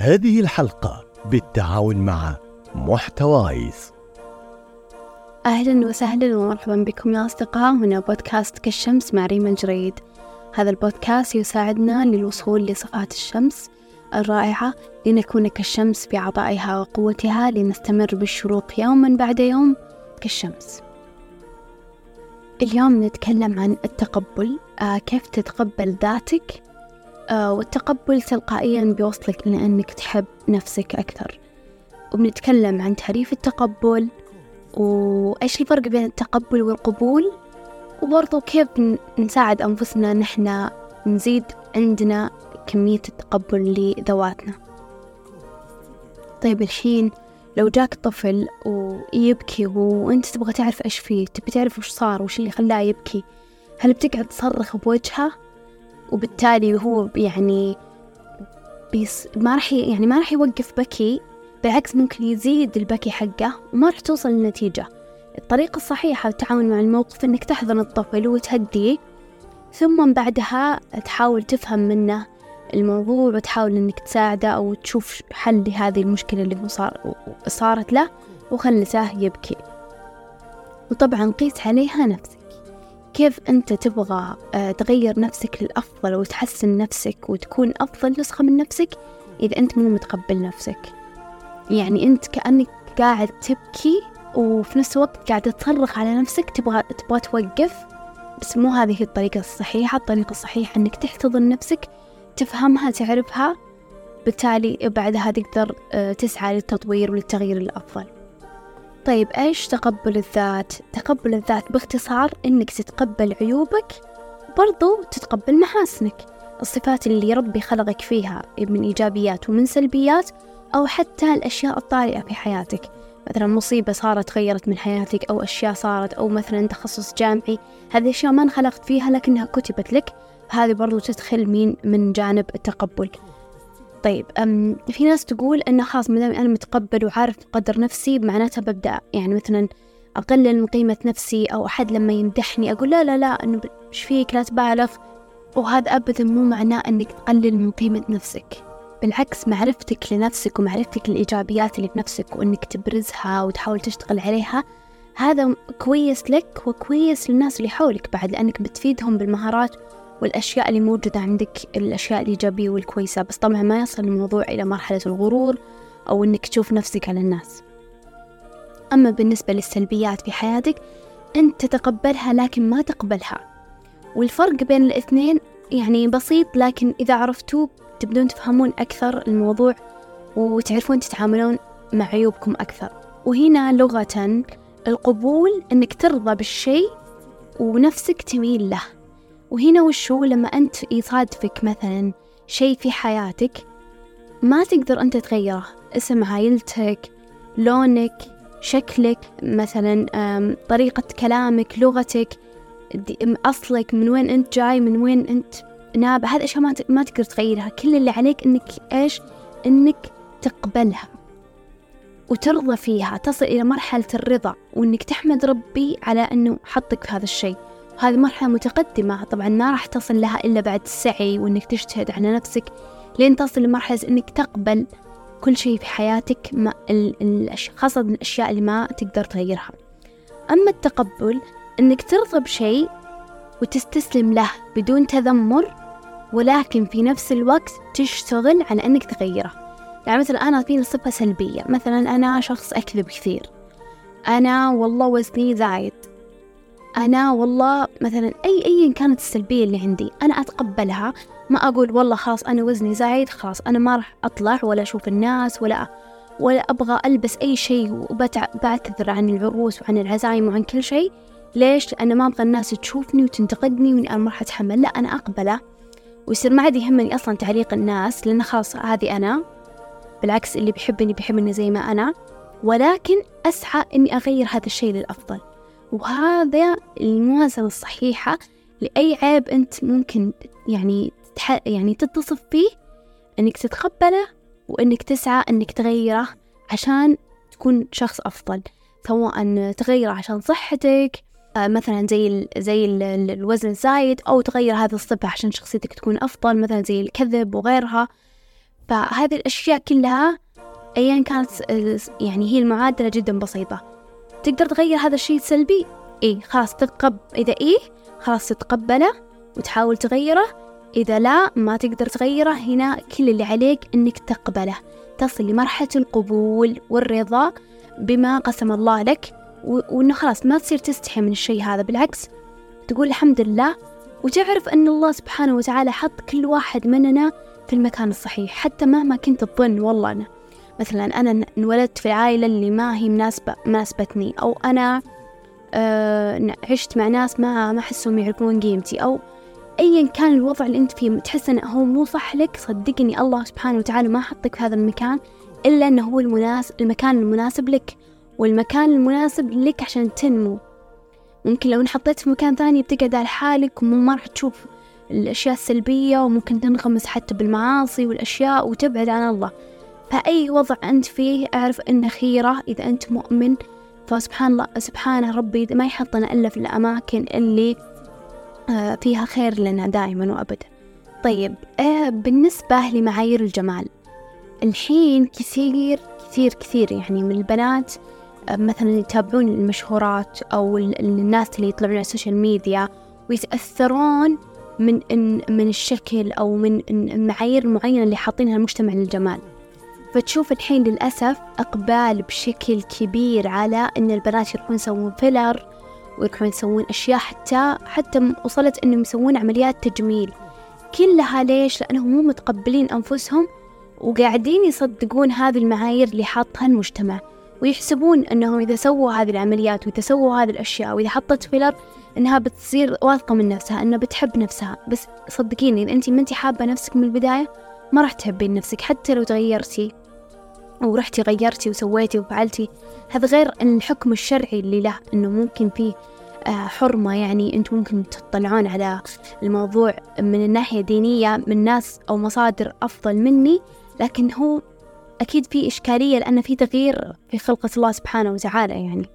هذه الحلقة بالتعاون مع محتوايز. أهلا وسهلا ومرحبا بكم يا أصدقاء. هنا بودكاست كالشمس مع ريما الجريد هذا البودكاست يساعدنا للوصول لصفات الشمس الرائعة لنكون كالشمس بعطائها وقوتها لنستمر بالشروق يوما بعد يوم كالشمس. اليوم نتكلم عن التقبل. آه كيف تتقبل ذاتك؟ والتقبل تلقائيا بيوصلك إلى أنك تحب نفسك أكثر. وبنتكلم عن تعريف التقبل وإيش الفرق بين التقبل والقبول وبرضو كيف نساعد أنفسنا نحن نزيد عندنا كمية التقبل لذواتنا. طيب الحين لو جاك طفل ويبكي وأنت تبغى تعرف إيش فيه تبي تعرف وش صار وش اللي خلاه يبكي هل بتقعد تصرخ بوجهه وبالتالي هو يعني بيس ما راح يعني ما راح يوقف بكي بالعكس ممكن يزيد البكي حقه وما راح توصل لنتيجة الطريقة الصحيحة للتعامل مع الموقف إنك تحضن الطفل وتهديه ثم بعدها تحاول تفهم منه الموضوع وتحاول إنك تساعده أو تشوف حل لهذه المشكلة اللي هو صار صارت له وخلته يبكي. وطبعا قيس عليها نفسك كيف أنت تبغى آه، تغير نفسك للأفضل وتحسن نفسك وتكون أفضل نسخة من نفسك إذا أنت مو متقبل نفسك؟ يعني أنت كأنك قاعد تبكي وفي نفس الوقت قاعدة تصرخ على نفسك تبغى تبغى توقف. بس مو هذه الطريقة الصحيحة. الطريقة الصحيحة إنك تحتضن نفسك تفهمها تعرفها. بالتالي بعدها تقدر آه، تسعى للتطوير وللتغيير الأفضل. طيب إيش تقبل الذات؟ تقبل الذات باختصار إنك تتقبل عيوبك برضو تتقبل محاسنك. الصفات اللي ربي خلقك فيها من إيجابيات ومن سلبيات أو حتى الأشياء الطارئة في حياتك. مثلا مصيبة صارت غيرت من حياتك أو أشياء صارت أو مثلا تخصص جامعي. هذه أشياء ما انخلقت فيها لكنها كتبت لك. هذه برضو تدخل من من جانب التقبل. طيب أم في ناس تقول إنه خلاص ما دام أنا متقبل وعارف قدر نفسي معناتها ببدأ يعني مثلا أقلل من قيمة نفسي أو أحد لما يمدحني أقول لا لا لا إنه إيش فيك؟ لا تبالغ. وهذا أبدا مو معناه إنك تقلل من قيمة نفسك. بالعكس معرفتك لنفسك ومعرفتك الإيجابيات اللي في نفسك وإنك تبرزها وتحاول تشتغل عليها هذا كويس لك وكويس للناس اللي حولك بعد لأنك بتفيدهم بالمهارات والأشياء اللي موجودة عندك الأشياء الإيجابية والكويسة. بس طبعا ما يصل الموضوع إلى مرحلة الغرور أو إنك تشوف نفسك على الناس. أما بالنسبة للسلبيات في حياتك أنت تتقبلها لكن ما تقبلها. والفرق بين الإثنين يعني بسيط لكن إذا عرفتوه تبدون تفهمون أكثر الموضوع وتعرفون تتعاملون مع عيوبكم أكثر. وهنا لغة القبول أنك ترضى بالشيء ونفسك تميل له. وهنا وشو لما أنت يصادفك مثلا شيء في حياتك ما تقدر أنت تغيره. اسم عائلتك لونك شكلك مثلا طريقة كلامك لغتك أصلك من وين أنت جاي من وين أنت نابع هذه أشياء ما تقدر تغيرها. كل اللي عليك إنك إيش؟ إنك تقبلها وترضى فيها تصل إلى مرحلة الرضا وإنك تحمد ربي على إنه حطك في هذا الشيء. وهذه مرحلة متقدمة. طبعا ما راح تصل لها إلا بعد السعي وإنك تجتهد على نفسك لين تصل لمرحلة إنك تقبل كل شيء في حياتك ما خاصة الأشياء اللي ما تقدر تغيرها. أما التقبل إنك ترضى بشيء وتستسلم له بدون تذمر ولكن في نفس الوقت تشتغل على أنك تغيره. يعني مثلا أنا فيني صفة سلبية. مثلا أنا شخص أكذب كثير. أنا والله وزني زايد. أنا والله مثلا أي أيا كانت السلبية اللي عندي أنا أتقبلها. ما أقول والله خلاص أنا وزني زايد خلاص أنا ما راح أطلع ولا أشوف الناس ولا ولا أبغى ألبس أي شيء وبعتذر عن العروس وعن العزايم وعن كل شيء. ليش؟ لأن ما أبغى الناس تشوفني وتنتقدني وإني أنا ما راح أتحمل. لا أنا أقبله. ويصير ما عاد يهمني أصلا تعليق الناس لأن خلاص هذه أنا. بالعكس اللي بيحبني بيحبني زي ما أنا. ولكن أسعى إني أغير هذا الشيء للأفضل. وهذا الموازنة الصحيحة لأي عيب أنت ممكن يعني تح... يعني تتصف فيه إنك تتقبله وإنك تسعى إنك تغيره عشان تكون شخص أفضل. سواء تغيره عشان صحتك آه، مثلا زي زي الوزن الزايد أو تغير هذه الصفة عشان شخصيتك تكون أفضل مثلا زي الكذب وغيرها. فهذه الأشياء كلها أيا كانت يعني هي المعادلة جدا بسيطة. تقدر تغير هذا الشيء السلبي إيه خلاص تقب إذا إيه خلاص تتقبله وتحاول تغيره. إذا لا ما تقدر تغيره. هنا كل اللي عليك إنك تقبله. تصل لمرحلة القبول والرضا بما قسم الله لك وإنه خلاص ما تصير تستحي من الشيء هذا. بالعكس تقول الحمد لله. وتعرف أن الله سبحانه وتعالى حط كل واحد مننا في المكان الصحيح حتى مهما كنت تظن. والله أنا مثلا أنا انولدت في العائلة اللي ما هي مناسبة مناسبتني أو أنا آه عشت مع ناس ما ما أحسهم يعرفون قيمتي أو أيا كان الوضع اللي أنت فيه تحس أنه هو مو صح لك صدقني الله سبحانه وتعالى ما حطك في هذا المكان إلا أنه هو المناسب المكان المناسب لك والمكان المناسب لك عشان تنمو. ممكن لو انحطيت في مكان ثاني بتقعد على حالك وما راح تشوف الأشياء السلبية وممكن تنغمس حتى بالمعاصي والأشياء وتبعد عن الله. فأي وضع أنت فيه أعرف أنه خيرة إذا أنت مؤمن. فسبحان الله سبحانه ربي ما يحطنا إلا في الأماكن اللي آه، فيها خير لنا دائما وأبدا. طيب آه، بالنسبة لمعايير الجمال الحين كثير كثير كثير يعني من البنات آه، مثلا يتابعون المشهورات أو الناس اللي يطلعون على ال social media ويتأثرون من من الشكل أو من المعايير المعينة اللي حاطينها المجتمع للجمال. فتشوف الحين للأسف إقبال بشكل كبير على إن البنات يروحون يسوون filler ويروحون يسوون أشياء حتى حتى وصلت إنهم يسوون عمليات تجميل. كلها ليش؟ لأنهم مو متقبلين أنفسهم وقاعدين يصدقون هذه المعايير اللي حاطها المجتمع. ويحسبون أنهم إذا سووا هذه العمليات وإذا سووا هذه الأشياء وإذا حطت فيلر إنها بتصير واثقة من نفسها إنها بتحب نفسها. بس صدقيني إذا أنت ما أنت حابة نفسك من البداية ما راح تحبين نفسك حتى لو تغيرتي. ورحتي غيرتي وسويتي وفعلتي. هذا غير الحكم الشرعي اللي له إنه ممكن فيه آه، حرمة يعني أنتم ممكن تطلعون على الموضوع من الناحية الدينية من ناس أو مصادر أفضل مني. لكن هو أكيد في إشكالية لأن في تغيير في خلقة الله سبحانه وتعالى يعني.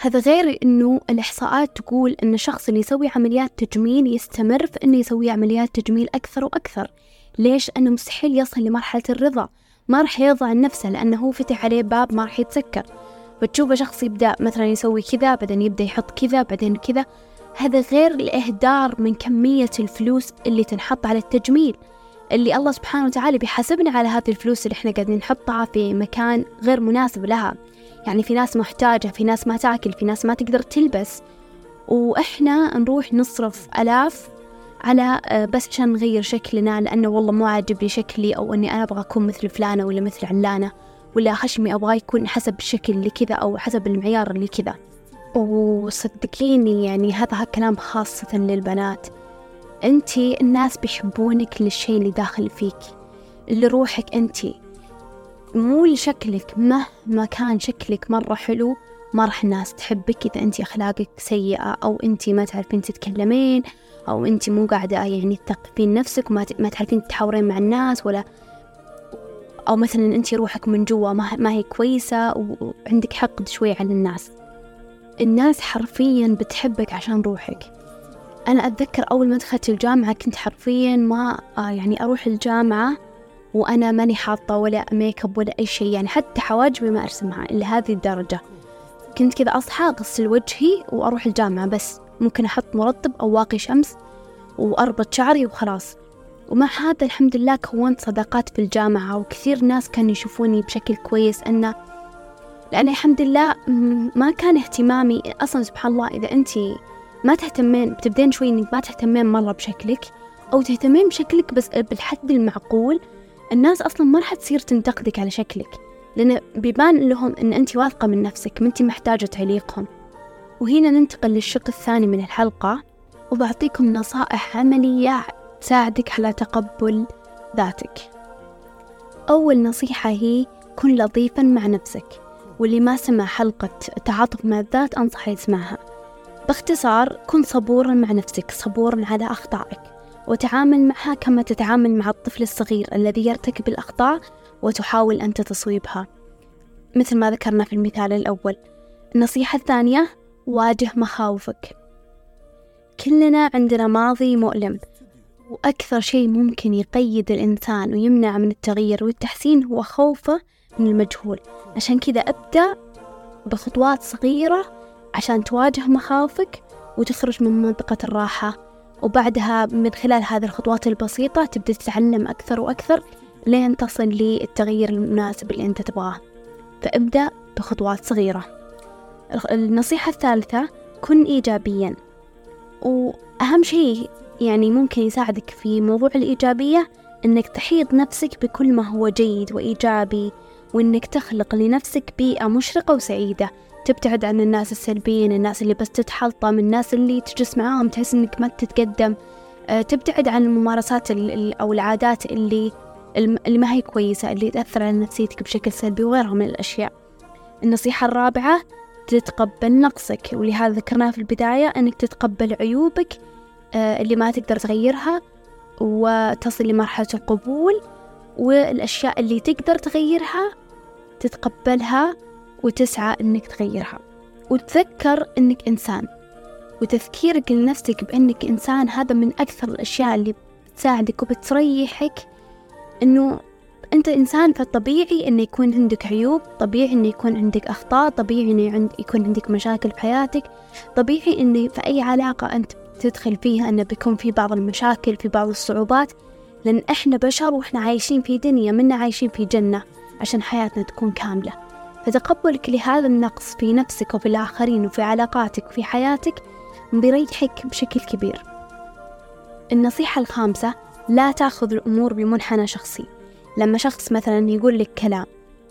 هذا غير أنه الإحصاءات تقول أن الشخص اللي يسوي عمليات تجميل يستمر في أنه يسوي عمليات تجميل أكثر وأكثر. ليش؟ أنه مستحيل يصل لمرحلة الرضا؟ ما راح يرضى عن نفسه لأنه هو فتح عليه باب ما راح يتسكر. فتشوفه شخص يبدأ مثلا يسوي كذا بعدين يبدأ يحط كذا بعدين كذا. هذا غير الإهدار من كمية الفلوس اللي تنحط على التجميل اللي الله سبحانه وتعالى بيحاسبنا على هذه الفلوس اللي إحنا قاعدين نحطها في مكان غير مناسب لها. يعني في ناس محتاجة في ناس ما تاكل في ناس ما تقدر تلبس. وإحنا نروح نصرف ألاف على آه، بس عشان نغير شكلنا لأنه والله مو عاجبني شكلي أو أني أنا أبغى أكون مثل فلانة ولا مثل علانة ولا خشمي أبغى يكون حسب الشكل اللي كذا أو حسب المعيار اللي كذا. وصدقيني يعني هذا كلام خاصة للبنات. أنتي الناس بيحبونك للشيء اللي داخل فيك لروحك أنتي مو لشكلك مهما كان شكلك مرة حلو ما راح الناس تحبك إذا أنتي أخلاقك سيئة أو أنتي ما تعرفين تتكلمين أو أنتي مو قاعدة يعني تثقفين نفسك وما ما تعرفين تتحاورين مع الناس ولا أو مثلا أنتي روحك من جوا ما, ما هي كويسة وعندك حقد شوي على الناس. الناس حرفيا بتحبك عشان روحك. أنا أتذكر أول ما دخلت الجامعة كنت حرفيا ما آه، يعني أروح الجامعة وأنا ماني حاطة ولا ميك اب ولا أي شيء يعني حتى حواجبي ما أرسمها لهذه الدرجة. كنت كذا أصحى أغسل وجهي وأروح الجامعة بس. ممكن أحط مرطب أو واقي شمس وأربط شعري وخلاص. ومع هذا الحمد لله كونت صداقات في الجامعة وكثير ناس كانوا يشوفوني بشكل كويس أنه لأن الحمد لله ما كان اهتمامي أصلا سبحان الله إذا أنت ما تهتمين بتبدين شوي إنك ما تهتمين مرة بشكلك أو تهتمين بشكلك بس بالحد المعقول الناس أصلا ما راح تصير تنتقدك على شكلك. لأن بيبان لهم إن أنت واثقة من نفسك ما أنت محتاجة تعليقهم. وهنا ننتقل للشق الثاني من الحلقة وبعطيكم نصائح عملية تساعدك على تقبل ذاتك. أول نصيحة هي كن لطيفا مع نفسك. واللي ما سمع حلقة التعاطف مع الذات أنصح يسمعها. باختصار كن صبورا مع نفسك صبورا على أخطائك. وتعامل معها كما تتعامل مع الطفل الصغير الذي يرتكب الأخطاء وتحاول أنت تصويبها. مثل ما ذكرنا في المثال الأول النصيحة الثانية واجه مخاوفك. كلنا عندنا ماضي مؤلم وأكثر شيء ممكن يقيد الإنسان ويمنع من التغيير والتحسين هو خوفه من المجهول. عشان كذا أبدأ بخطوات صغيرة عشان تواجه مخاوفك وتخرج من منطقة الراحة. وبعدها من خلال هذه الخطوات البسيطة تبدأ تتعلم أكثر وأكثر لين تصل للتغيير المناسب اللي أنت تبغاه. فابدأ بخطوات صغيرة. النصيحة الثالثة كن إيجابيا. وأهم شيء يعني ممكن يساعدك في موضوع الإيجابية إنك تحيط نفسك بكل ما هو جيد وإيجابي وإنك تخلق لنفسك بيئة مشرقة وسعيدة. تبتعد عن الناس السلبيين الناس اللي بس تتحلطم الناس اللي تجلس معاهم تحس إنك ما تتقدم. آه، تبتعد عن الممارسات أو العادات اللي اللي ما هي كويسة اللي تأثر على نفسيتك بشكل سلبي وغيرها من الأشياء. النصيحة الرابعة تتقبل نقصك ولهذا ذكرناها في البداية أنك تتقبل عيوبك آه، اللي ما تقدر تغيرها وتصل لمرحلة القبول والأشياء اللي تقدر تغيرها تتقبلها وتسعى أنك تغيرها. وتذكر أنك إنسان وتذكيرك لنفسك بأنك إنسان هذا من أكثر الأشياء اللي بتساعدك وبتريحك أنه أنت إنسان فالطبيعي أنه يكون عندك عيوب طبيعي أنه يكون عندك أخطاء طبيعي أنه يكون عندك مشاكل في حياتك طبيعي أنه في أي علاقة أنت تدخل فيها أنه بيكون في بعض المشاكل في بعض الصعوبات لأن إحنا بشر وإحنا عايشين في دنيا منا عايشين في جنة عشان حياتنا تكون كاملة. فتقبلك لهذا النقص في نفسك وفي الآخرين وفي علاقاتك وفي حياتك بيريحك بشكل كبير. النصيحة الخامسة لا تأخذ الأمور بمنحنى شخصي. لما شخص مثلا يقول لك كلام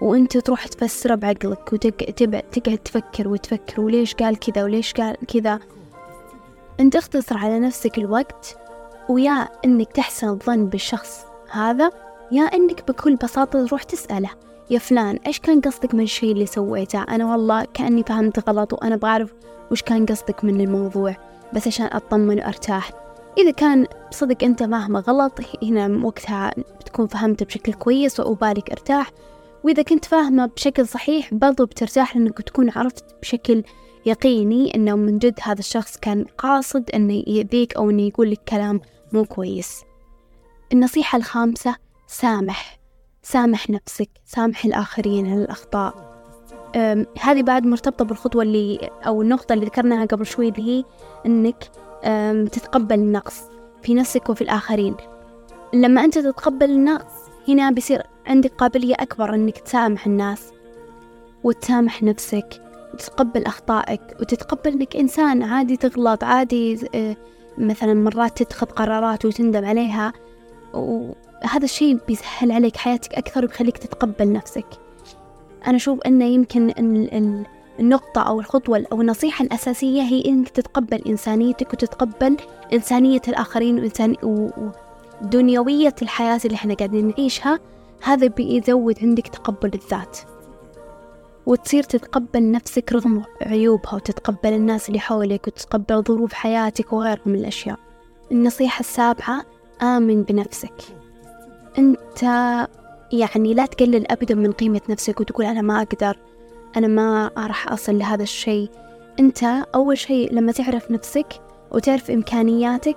وأنت تروح تفسره بعقلك وتقعد تفكر وتفكر وليش قال كذا وليش قال كذا؟ أنت اختصر على نفسك الوقت ويا إنك تحسن الظن بالشخص هذا يا إنك بكل بساطة تروح تسأله يا فلان إيش كان قصدك من الشيء اللي سويته؟ أنا والله كأني فهمت غلط وأنا بعرف وش كان قصدك من الموضوع بس عشان أطمن وأرتاح. إذا كان صدق أنت فاهمة غلط هنا وقتها بتكون فهمت بشكل كويس وبالك أرتاح. وإذا كنت فاهمة بشكل صحيح برضو بترتاح لأنك تكون عرفت بشكل يقيني أنه من جد هذا الشخص كان قاصد أنه يأذيك أو أنه يقول لك كلام مو كويس. النصيحة الخامسة سامح. سامح نفسك سامح الآخرين على الأخطاء هذه بعد مرتبطة بالخطوة اللي أو النقطة اللي ذكرناها قبل شوي اللي هي أنك تتقبل النقص في نفسك وفي الآخرين. لما أنت تتقبل النقص هنا بيصير عندك قابلية أكبر أنك تسامح الناس وتسامح نفسك وتتقبل أخطائك وتتقبل أنك إنسان عادي تغلط عادي أه، مثلا مرات تتخذ قرارات وتندم عليها. وهذا الشيء بيسهل عليك حياتك أكثر وبيخليك تتقبل نفسك. أنا أشوف أنه يمكن أن النقطة أو الخطوة أو النصيحة الأساسية هي إنك تتقبل إنسانيتك وتتقبل إنسانية الآخرين وإنسان ودنيوية الحياة اللي إحنا قاعدين نعيشها. هذا بيزود عندك تقبل الذات. وتصير تتقبل نفسك رغم عيوبها وتتقبل الناس اللي حولك وتتقبل ظروف حياتك وغيرها من الأشياء. النصيحة السابعة آمن بنفسك. أنت يعني لا تقلل أبدا من قيمة نفسك وتقول أنا ما أقدر. أنا ما راح أصل لهذا الشيء. أنت أول شيء لما تعرف نفسك وتعرف إمكانياتك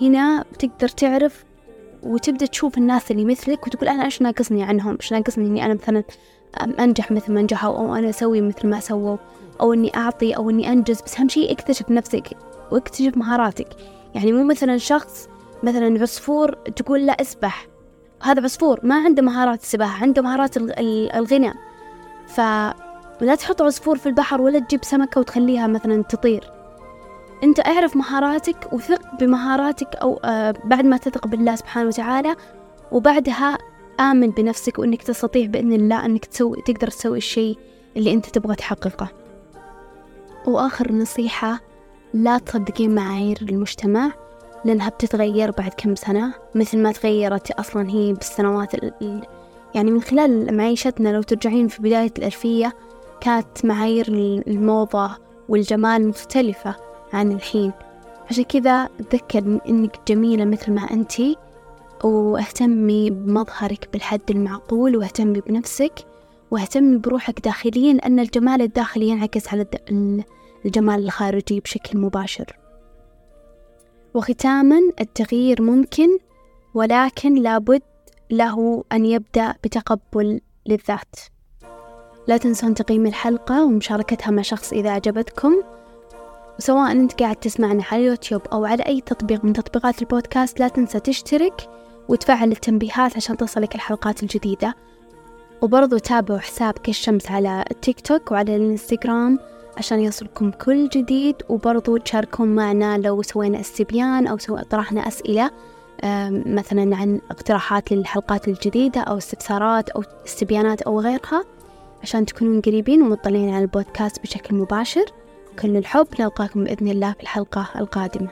هنا بتقدر تعرف وتبدأ تشوف الناس اللي مثلك وتقول أنا إيش ناقصني عنهم؟ إيش ناقصني إني أنا مثلا أنجح مثل ما نجحوا أو أنا أسوي مثل ما سووا أو إني أعطي أو إني أنجز. بس أهم شيء اكتشف نفسك واكتشف مهاراتك. يعني مو مثلا شخص مثلا عصفور تقول لا أسبح. هذا عصفور ما عنده مهارات السباحة عنده مهارات الغناء. ف ولا تحط عصفور في البحر ولا تجيب سمكة وتخليها مثلا تطير. أنت اعرف مهاراتك وثق بمهاراتك أو آه بعد ما تثق بالله سبحانه وتعالى وبعدها آمن بنفسك وإنك تستطيع بإذن الله إنك تسوي تقدر تسوي الشيء اللي أنت تبغى تحققه. وآخر نصيحة لا تصدقين معايير المجتمع لأنها بتتغير بعد كم سنة مثل ما تغيرت أصلا هي بالسنوات يعني من خلال معيشتنا لو ترجعين في بداية الألفية كانت معايير الموضة والجمال مختلفة عن الحين. عشان كذا أتذكر إنك جميلة مثل ما أنتي واهتمي بمظهرك بالحد المعقول واهتمي بنفسك واهتمي بروحك داخليا لأن الجمال الداخلي ينعكس على الجمال الخارجي بشكل مباشر. وختاما التغيير ممكن ولكن لابد له أن يبدأ بتقبل للذات. لا تنسون تقييم الحلقة ومشاركتها مع شخص إذا عجبتكم وسواء أنت قاعد تسمعنا على اليوتيوب أو على أي تطبيق من تطبيقات البودكاست لا تنسى تشترك وتفعل التنبيهات عشان تصلك الحلقات الجديدة. وبرضو تابعوا حساب كالشمس على التيك توك وعلى الانستغرام عشان يصلكم كل جديد. وبرضو تشاركون معنا لو سوينا استبيان أو سو طرحنا أسئلة مثلا عن اقتراحات للحلقات الجديدة أو استفسارات أو استبيانات أو غيرها. عشان تكونون قريبين ومطلعين على البودكاست بشكل مباشر. كل الحب نلقاكم بإذن الله في الحلقة القادمة.